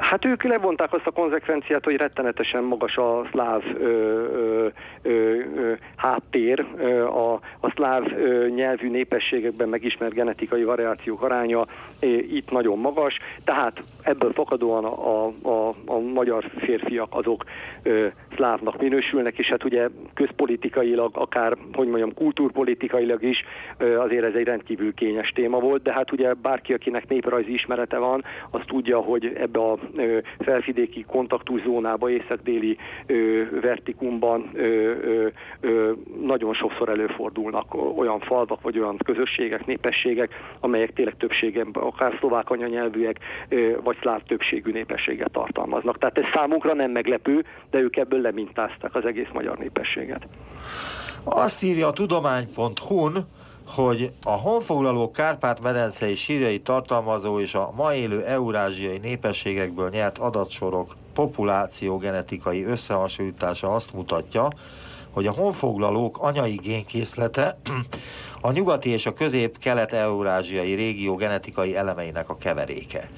Hát ők levonták azt a konzekvenciát, hogy rettenetesen magas a szláv ö, ö, ö, háttér, ö, a, a szláv ö, nyelvű népességekben megismert genetikai variációk aránya ö, itt nagyon magas, tehát ebből fakadóan a, a, a magyar férfiak azok ö, szlávnak minősülnek, és hát ugye közpolitikailag, akár, hogy mondjam, kultúrpolitikailag is ö, azért ez egy rendkívül kényes téma volt, de hát ugye bárki, akinek néprajzi ismerete van, az tudja, hogy ebbe a felvidéki kontaktuszónába, észak-déli vertikumban nagyon sokszor előfordulnak olyan falvak, vagy olyan közösségek, népességek, amelyek tényleg többségében akár szlovák anyanyelvűek, vagy szláv többségű népességet tartalmaznak. Tehát ez számunkra nem meglepő, de ők ebből lemintázták az egész magyar népességet. Azt írja a tudomány.hu-n, hogy a honfoglaló Kárpát-medencei sírjai tartalmazó és a ma élő eurázsiai népességekből nyert adatsorok populációgenetikai összehasonlítása azt mutatja, hogy a honfoglalók anyai génkészlete a nyugati és a közép-kelet-eurázsiai régió genetikai elemeinek a keveréke.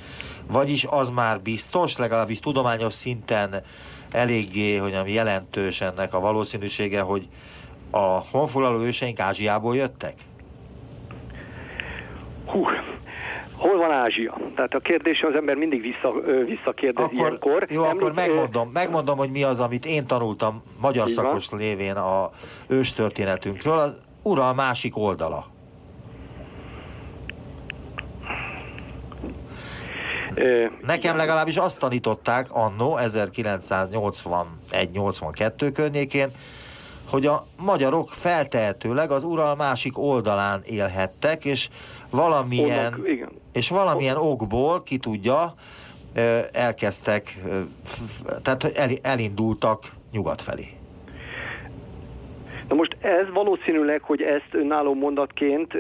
Vagyis az már biztos, legalábbis tudományos szinten eléggé, hogy ami jelentős ennek a valószínűsége, hogy a honfoglaló őseink Ázsiából jöttek? Hú, hol van Ázsia? Tehát a kérdés az ember mindig vissza, visszakérdezi akkor, ilyenkor. Jó, Említ, akkor megmondom, megmondom, hogy mi az, amit én tanultam magyar szakos van. lévén a őstörténetünkről, az ura a másik oldala. Nekem legalábbis azt tanították annó 1981-82 környékén, hogy a magyarok feltehetőleg az ural másik oldalán élhettek, és valamilyen, Onnak, igen. és valamilyen okból, ki tudja, elkezdtek, tehát elindultak nyugat felé. Na most ez valószínűleg, hogy ezt önálló mondatként ö,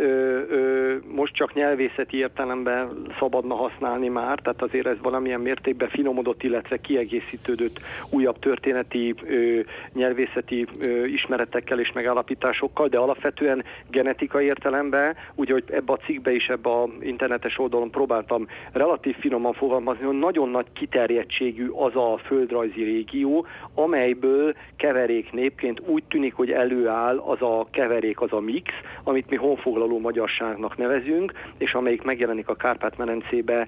ö, most csak nyelvészeti értelemben szabadna használni már, tehát azért ez valamilyen mértékben finomodott, illetve kiegészítődött újabb történeti ö, nyelvészeti ö, ismeretekkel és megállapításokkal, de alapvetően genetikai értelemben, úgy, hogy ebbe a cikkbe is, ebbe a internetes oldalon próbáltam relatív finoman fogalmazni, hogy nagyon nagy kiterjedtségű az a földrajzi régió, amelyből keverék népként úgy tűnik, hogy elő előáll az a keverék, az a mix, amit mi honfoglaló magyarságnak nevezünk, és amelyik megjelenik a Kárpát-medencébe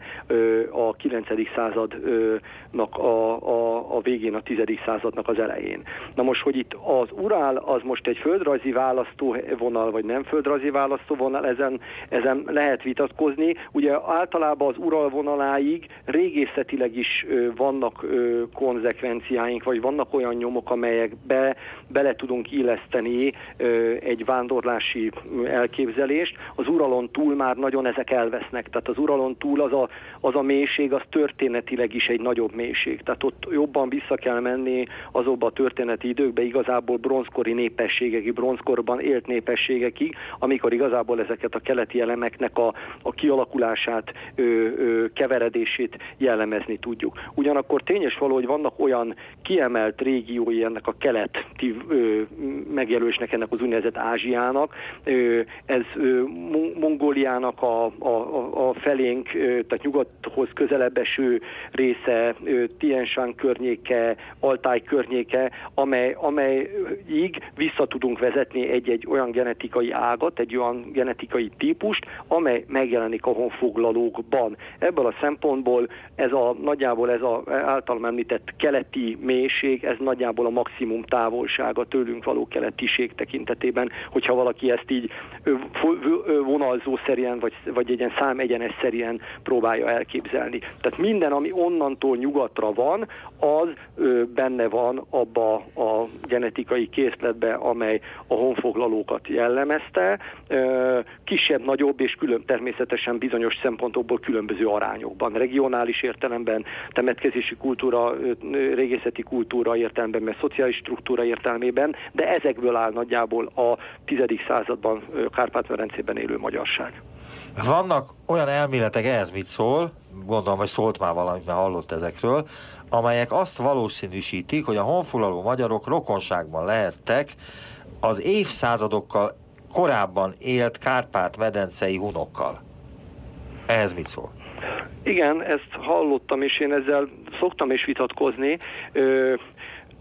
a 9. századnak a, a, a végén, a 10. századnak az elején. Na most, hogy itt az Urál az most egy földrajzi választóvonal, vagy nem földrajzi választóvonal, ezen, ezen lehet vitatkozni. Ugye általában az Ural vonaláig régészetileg is vannak konzekvenciáink, vagy vannak olyan nyomok, amelyek be, bele tudunk illeszteni építeni egy vándorlási elképzelést. Az Uralon túl már nagyon ezek elvesznek, tehát az Uralon túl az a, az a mélység, az történetileg is egy nagyobb mélység. Tehát ott jobban vissza kell menni azokba a történeti időkbe, igazából bronzkori népességekig, bronzkorban élt népességekig, amikor igazából ezeket a keleti elemeknek a, a kialakulását, ö, ö, keveredését jellemezni tudjuk. Ugyanakkor tényes való, hogy vannak olyan kiemelt régiói ennek a keleti ö, megjelölésnek, ennek az úgynevezett Ázsiának, ez Mongóliának a, a, a felénk, tehát nyugathoz közelebb eső része, Tienshan környéke, Altáj környéke, amely, amelyig vissza tudunk vezetni egy-egy olyan genetikai ágat, egy olyan genetikai típust, amely megjelenik a honfoglalókban. Ebből a szempontból ez a nagyjából ez a általam említett keleti mélység, ez nagyjából a maximum távolsága tőlünk való keletiség tekintetében, hogyha valaki ezt így vonalzó szerűen, vagy, vagy egy ilyen számegyenes szerűen próbálja elképzelni. Tehát minden, ami onnantól nyugatra van, az benne van abba a genetikai készletbe, amely a honfoglalókat jellemezte, kisebb, nagyobb és külön természetesen bizonyos szempontokból különböző arányokban, regionális értelemben, temetkezési kultúra, régészeti kultúra értelemben, mert szociális struktúra értelmében, de ezekből áll nagyjából a 10. században Kárpát-Merencében élő magyarság. Vannak olyan elméletek, ehhez mit szól, gondolom, hogy szólt már valamit, mert hallott ezekről, amelyek azt valószínűsítik, hogy a honfoglaló magyarok rokonságban lehettek az évszázadokkal korábban élt Kárpát-medencei hunokkal. Ehhez mit szól? Igen, ezt hallottam, és én ezzel szoktam is vitatkozni. Ö,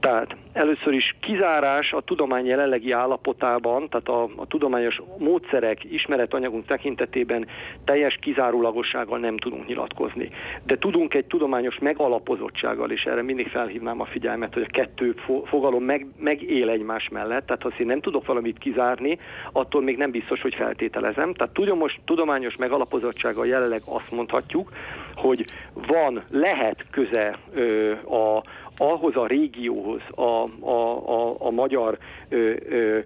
tehát először is kizárás a tudomány jelenlegi állapotában, tehát a, a tudományos módszerek, ismeretanyagunk tekintetében teljes kizárólagossággal nem tudunk nyilatkozni. De tudunk egy tudományos megalapozottsággal, és erre mindig felhívnám a figyelmet, hogy a kettő fogalom meg, megél egymás mellett, tehát ha én nem tudok valamit kizárni, attól még nem biztos, hogy feltételezem. Tehát tudomos, tudományos megalapozottsággal jelenleg azt mondhatjuk, hogy van, lehet köze ö, a, ahhoz a régióhoz, a, a, a, a magyar ö, ö,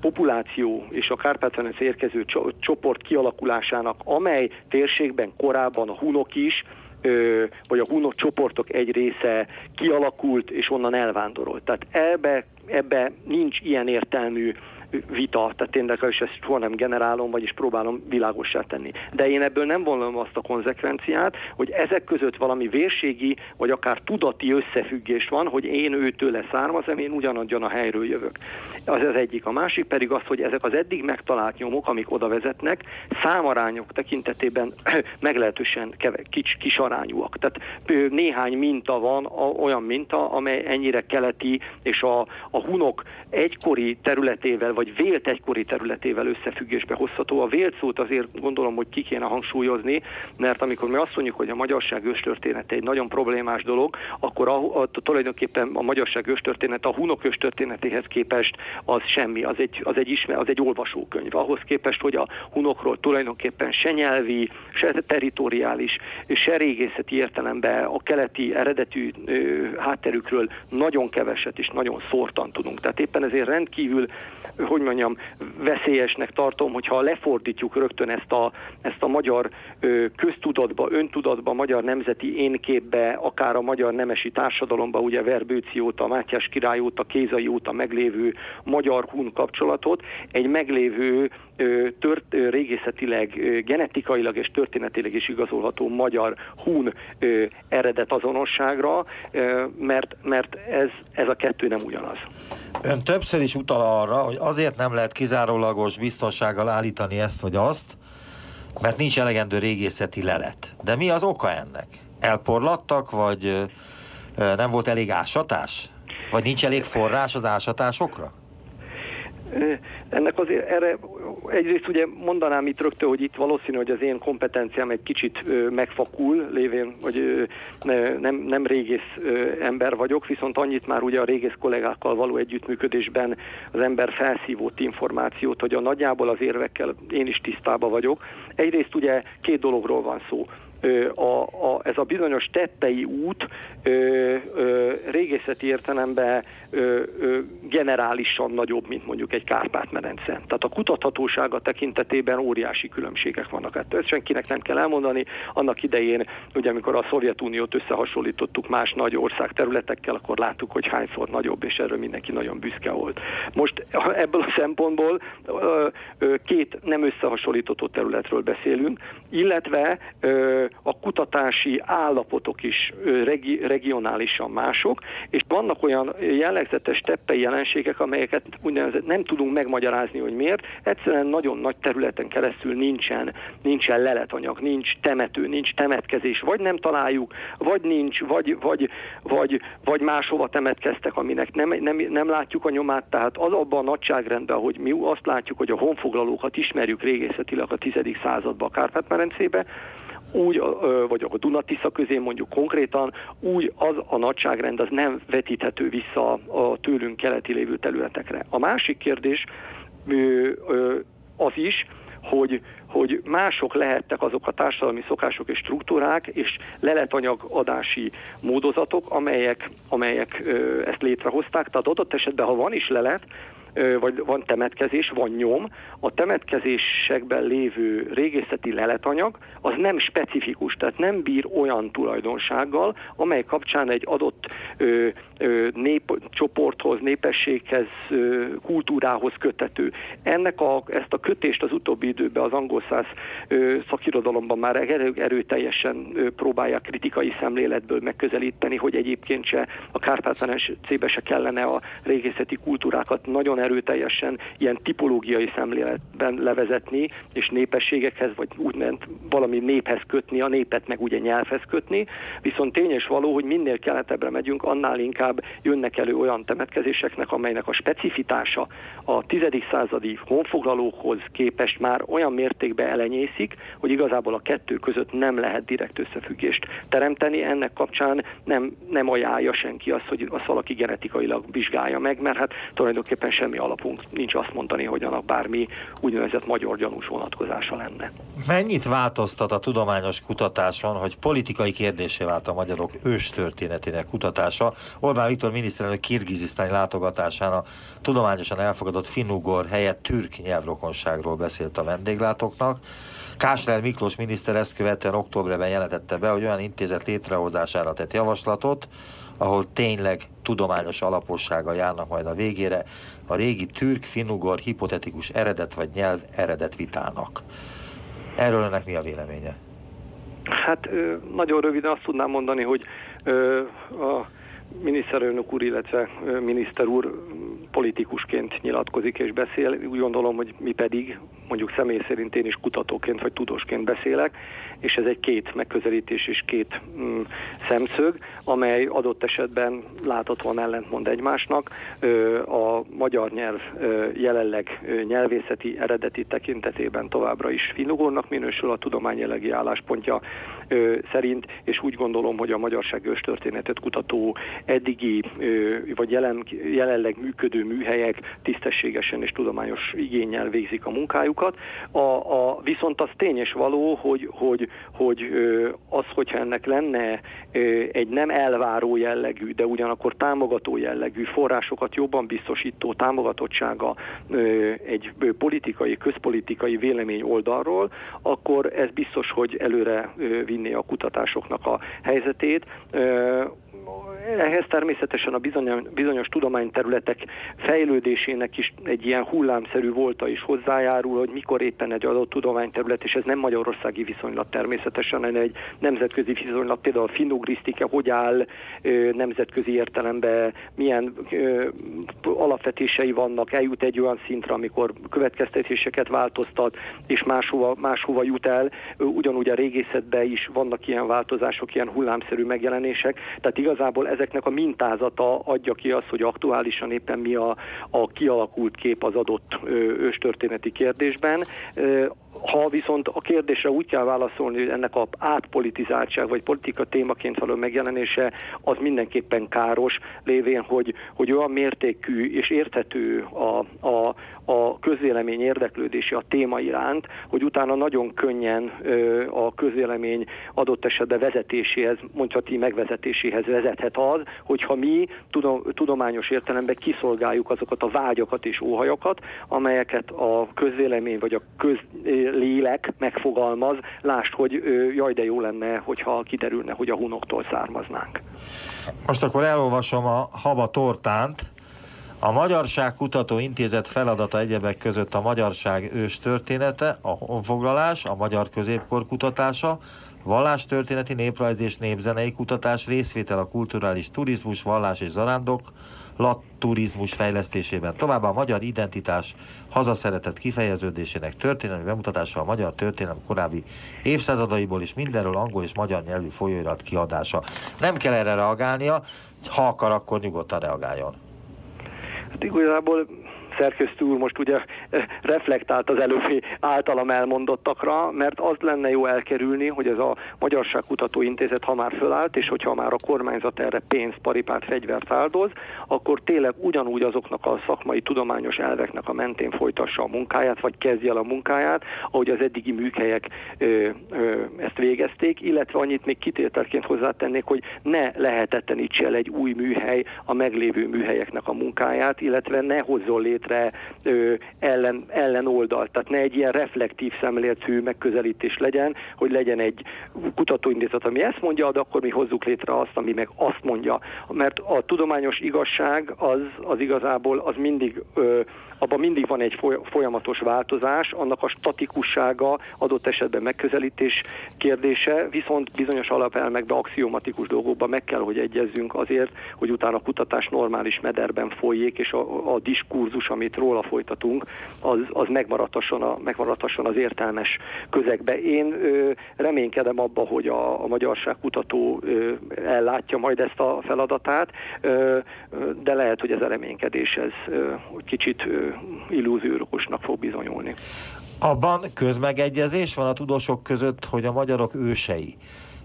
populáció és a kárpát érkező csoport kialakulásának, amely térségben korábban a hunok is, vagy a hunok csoportok egy része kialakult és onnan elvándorolt. Tehát ebbe, ebbe nincs ilyen értelmű vita, tehát én is ezt soha nem generálom, vagyis próbálom világossá tenni. De én ebből nem vonom azt a konzekvenciát, hogy ezek között valami vérségi, vagy akár tudati összefüggés van, hogy én őtől származom, én ugyanadjon a helyről jövök. Az az egyik. A másik pedig az, hogy ezek az eddig megtalált nyomok, amik oda vezetnek, számarányok tekintetében meglehetősen kis, kis arányúak. Tehát néhány minta van, olyan minta, amely ennyire keleti, és a, a hunok egykori területével, vagy vélt egykori területével összefüggésbe hozható. A vélt szót azért gondolom, hogy ki kéne hangsúlyozni, mert amikor mi azt mondjuk, hogy a magyarság őstörténete egy nagyon problémás dolog, akkor a, a, tulajdonképpen a magyarság őstörténete a hunok őstörténetéhez képest az semmi, az egy, az egy, ismer, az egy olvasókönyv. Ahhoz képest, hogy a hunokról tulajdonképpen se nyelvi, se teritoriális, se régészeti értelemben a keleti eredetű ö, hátterükről nagyon keveset és nagyon szórtan tudunk. Tehát éppen ezért rendkívül hogy mondjam, veszélyesnek tartom, hogyha lefordítjuk rögtön ezt a, ezt a magyar ö, köztudatba, öntudatba, magyar nemzeti énképbe, akár a magyar nemesi társadalomba, ugye Verbőci óta, Mátyás király óta, Kézai óta meglévő magyar-hun kapcsolatot, egy meglévő tört, régészetileg, genetikailag és történetileg is igazolható magyar hun eredet azonosságra, mert, mert ez, ez a kettő nem ugyanaz. Ön többször is utal arra, hogy azért nem lehet kizárólagos biztonsággal állítani ezt vagy azt, mert nincs elegendő régészeti lelet. De mi az oka ennek? Elporlattak, vagy nem volt elég ásatás? Vagy nincs elég forrás az ásatásokra? Ennek azért erre egyrészt ugye mondanám itt rögtön, hogy itt valószínű, hogy az én kompetenciám egy kicsit megfakul, lévén, hogy nem, nem régész ember vagyok, viszont annyit már ugye a régész kollégákkal való együttműködésben az ember felszívott információt, hogy a nagyjából az érvekkel én is tisztában vagyok. Egyrészt ugye két dologról van szó a, a, ez a bizonyos tettei út ö, ö, régészeti értelemben generálisan nagyobb, mint mondjuk egy Kárpát-medence. Tehát a kutathatósága tekintetében óriási különbségek vannak. Hát ezt senkinek nem kell elmondani. Annak idején, ugye amikor a Szovjetuniót összehasonlítottuk más nagy ország területekkel, akkor láttuk, hogy hányszor nagyobb, és erről mindenki nagyon büszke volt. Most ebből a szempontból két nem összehasonlítható területről beszélünk, illetve a kutatási állapotok is regi, regionálisan mások, és vannak olyan jellegzetes teppei jelenségek, amelyeket úgynevezett nem tudunk megmagyarázni, hogy miért. Egyszerűen nagyon nagy területen keresztül nincsen, nincsen leletanyag, nincs temető, nincs temetkezés, vagy nem találjuk, vagy nincs, vagy, vagy, vagy, vagy máshova temetkeztek, aminek nem, nem, nem látjuk a nyomát, tehát az abban a nagyságrendben, hogy mi azt látjuk, hogy a honfoglalókat ismerjük régészetileg a 10. században a Kárpát-merencébe, úgy, vagy a Dunatisza közé mondjuk konkrétan, úgy az a nagyságrend az nem vetíthető vissza a tőlünk keleti lévő területekre. A másik kérdés az is, hogy, hogy mások lehettek azok a társadalmi szokások és struktúrák és leletanyaгаdási módozatok, amelyek, amelyek ezt létrehozták. Tehát adott esetben, ha van is lelet, vagy van temetkezés, van nyom, a temetkezésekben lévő régészeti leletanyag az nem specifikus, tehát nem bír olyan tulajdonsággal, amely kapcsán egy adott ö, ö, népcsoporthoz, népességhez, ö, kultúrához kötető. Ennek a, ezt a kötést az utóbbi időben az angol száz szakirodalomban már erő, erőteljesen ö, próbálják kritikai szemléletből megközelíteni, hogy egyébként se a kárpát se kellene a régészeti kultúrákat nagyon erőteljesen ilyen tipológiai szemléletben levezetni, és népességekhez, vagy ment valami néphez kötni, a népet meg ugye nyelvhez kötni, viszont tény és való, hogy minél keletebbre megyünk, annál inkább jönnek elő olyan temetkezéseknek, amelynek a specifitása a 10. századi honfoglalókhoz képest már olyan mértékben elenyészik, hogy igazából a kettő között nem lehet direkt összefüggést teremteni. Ennek kapcsán nem, nem ajánlja senki azt, hogy azt valaki genetikailag vizsgálja meg, mert hát tulajdonképpen semmi semmi alapunk nincs azt mondani, hogy annak bármi úgynevezett magyar gyanús vonatkozása lenne. Mennyit változtat a tudományos kutatáson, hogy politikai kérdésé vált a magyarok őstörténetének kutatása? Orbán Viktor miniszterelnök kirgizisztáni látogatásán a tudományosan elfogadott finnugor helyett türk nyelvrokonságról beszélt a vendéglátóknak. Kásler Miklós miniszter ezt követően októberben jelentette be, hogy olyan intézet létrehozására tett javaslatot, ahol tényleg tudományos alapossága járnak majd a végére a régi türk, finugor, hipotetikus eredet vagy nyelv eredet vitának. Erről önnek mi a véleménye? Hát nagyon röviden azt tudnám mondani, hogy a miniszterelnök úr, illetve miniszter úr politikusként nyilatkozik és beszél. Úgy gondolom, hogy mi pedig, mondjuk személy szerint én is kutatóként vagy tudósként beszélek, és ez egy két megközelítés és két mm, szemszög, amely adott esetben láthatóan ellentmond egymásnak. A magyar nyelv jelenleg nyelvészeti eredeti tekintetében továbbra is finugornak minősül a tudomány jelenlegi álláspontja szerint, és úgy gondolom, hogy a magyarság őstörténetet kutató eddigi vagy jelen, jelenleg működő műhelyek tisztességesen és tudományos igényel végzik a munkájukat. A, a, viszont az tény és való, hogy, hogy, hogy az, hogyha ennek lenne egy nem elváró jellegű, de ugyanakkor támogató jellegű forrásokat jobban biztosító támogatottsága egy politikai, közpolitikai vélemény oldalról, akkor ez biztos, hogy előre vinni a kutatásoknak a helyzetét ehhez természetesen a bizonyos, tudományterületek fejlődésének is egy ilyen hullámszerű volta is hozzájárul, hogy mikor éppen egy adott tudományterület, és ez nem magyarországi viszonylat természetesen, hanem egy nemzetközi viszonylat, például a finugrisztika hogy áll nemzetközi értelemben, milyen alapvetései vannak, eljut egy olyan szintre, amikor következtetéseket változtat, és máshova, máshova jut el. Ugyanúgy a régészetben is vannak ilyen változások, ilyen hullámszerű megjelenések, tehát igazából ezeknek a mintázata adja ki azt, hogy aktuálisan éppen mi a, a kialakult kép az adott őstörténeti kérdésben. Ha viszont a kérdésre úgy kell válaszolni, hogy ennek a átpolitizáltság vagy politika témaként való megjelenése az mindenképpen káros, lévén, hogy, hogy olyan mértékű és érthető a, a, a közvélemény érdeklődése a téma iránt, hogy utána nagyon könnyen a közvélemény adott esetben vezetéséhez, mondhatni megvezetéséhez vezethet az, hogyha mi tudományos értelemben kiszolgáljuk azokat a vágyakat és óhajakat, amelyeket a közvélemény vagy a közlélek megfogalmaz, lásd, hogy jaj, de jó lenne, hogyha kiderülne, hogy a hunoktól származnánk. Most akkor elolvasom a Haba Tortánt, a Magyarság Kutató Intézet feladata egyebek között a magyarság ős története, a honfoglalás, a magyar középkor kutatása, vallástörténeti, néprajzi és népzenei kutatás, részvétel a kulturális turizmus, vallás és zarándok, turizmus fejlesztésében. Továbbá a magyar identitás hazaszeretett kifejeződésének történelmi bemutatása a magyar történelem korábbi évszázadaiból is mindenről angol és magyar nyelvű folyóirat kiadása. Nem kell erre reagálnia, ha akar, akkor nyugodtan reagáljon. Hát igazából szerkesztő úr most ugye eh, reflektált az előbbi általam elmondottakra, mert azt lenne jó elkerülni, hogy ez a Magyarságkutató Intézet, ha már fölállt, és hogyha már a kormányzat erre pénzt, paripát, fegyvert áldoz, akkor tényleg ugyanúgy azoknak a szakmai tudományos elveknek a mentén folytassa a munkáját, vagy kezdje el a munkáját, ahogy az eddigi műhelyek ö, ö, ezt végezték, illetve annyit még kitételként hozzátennék, hogy ne lehetetlenítse el egy új műhely a meglévő műhelyeknek a munkáját, illetve ne hozzon létre létre ö, ellen, oldalt. Tehát ne egy ilyen reflektív szemléletű megközelítés legyen, hogy legyen egy kutatóintézet, ami ezt mondja, de akkor mi hozzuk létre azt, ami meg azt mondja. Mert a tudományos igazság az, az igazából az mindig ö, abban mindig van egy folyamatos változás, annak a statikussága adott esetben megközelítés kérdése, viszont bizonyos alapelmekben, axiomatikus dolgokban meg kell, hogy egyezzünk azért, hogy utána a kutatás normális mederben folyjék, és a, a diskurzus, amit róla folytatunk, az, az megmaradhasson, a, megmaradhasson az értelmes közegbe. Én ö, reménykedem abba, hogy a, a magyarság kutató ö, ellátja majd ezt a feladatát, ö, de lehet, hogy ez a reménykedés ez ö, kicsit ö, fog bizonyulni. Abban közmegegyezés van a tudósok között, hogy a magyarok ősei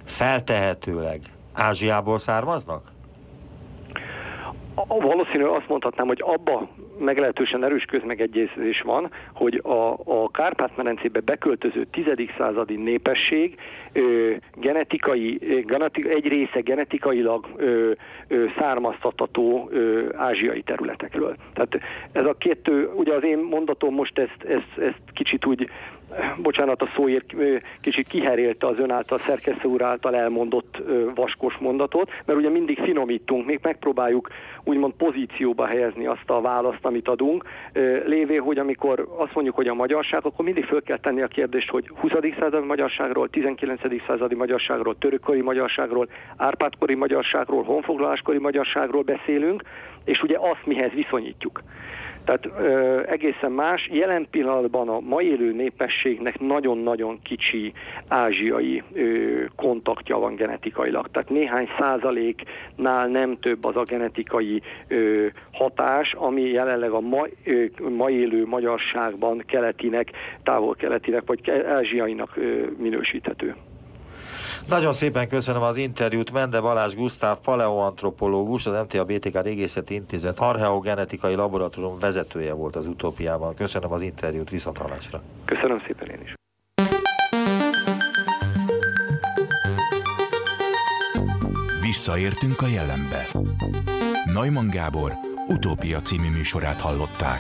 feltehetőleg Ázsiából származnak? Valószínű azt mondhatnám, hogy abba meglehetősen erős közmegegyezés van, hogy a, a Kárpát-medencébe beköltöző 10. századi népesség ö, genetikai, genetik, egy része genetikailag ö, ö, származtatható ö, ázsiai területekről. Tehát ez a kettő, ugye az én mondatom most ezt, ezt, ezt kicsit úgy bocsánat a szóért, kicsit kiherélte az ön által, szerkesztő úr által elmondott vaskos mondatot, mert ugye mindig finomítunk, még megpróbáljuk úgymond pozícióba helyezni azt a választ, amit adunk, lévé, hogy amikor azt mondjuk, hogy a magyarság, akkor mindig föl kell tenni a kérdést, hogy 20. századi magyarságról, 19. századi magyarságról, törökkori magyarságról, árpádkori magyarságról, honfoglaláskori magyarságról beszélünk, és ugye azt mihez viszonyítjuk. Tehát ö, egészen más. Jelen pillanatban a mai élő népességnek nagyon-nagyon kicsi ázsiai ö, kontaktja van genetikailag. Tehát néhány százaléknál nem több az a genetikai ö, hatás, ami jelenleg a ma, ö, mai élő magyarságban keletinek, távol-keletinek vagy ázsiainak minősíthető. Nagyon szépen köszönöm az interjút. Mende Balázs Gusztáv, paleoantropológus, az MTA BTK Régészeti Intézet archeogenetikai laboratórium vezetője volt az utópiában. Köszönöm az interjút, viszontalásra. Köszönöm szépen én is. Visszaértünk a jelenbe. Neumann Gábor utópia című műsorát hallották.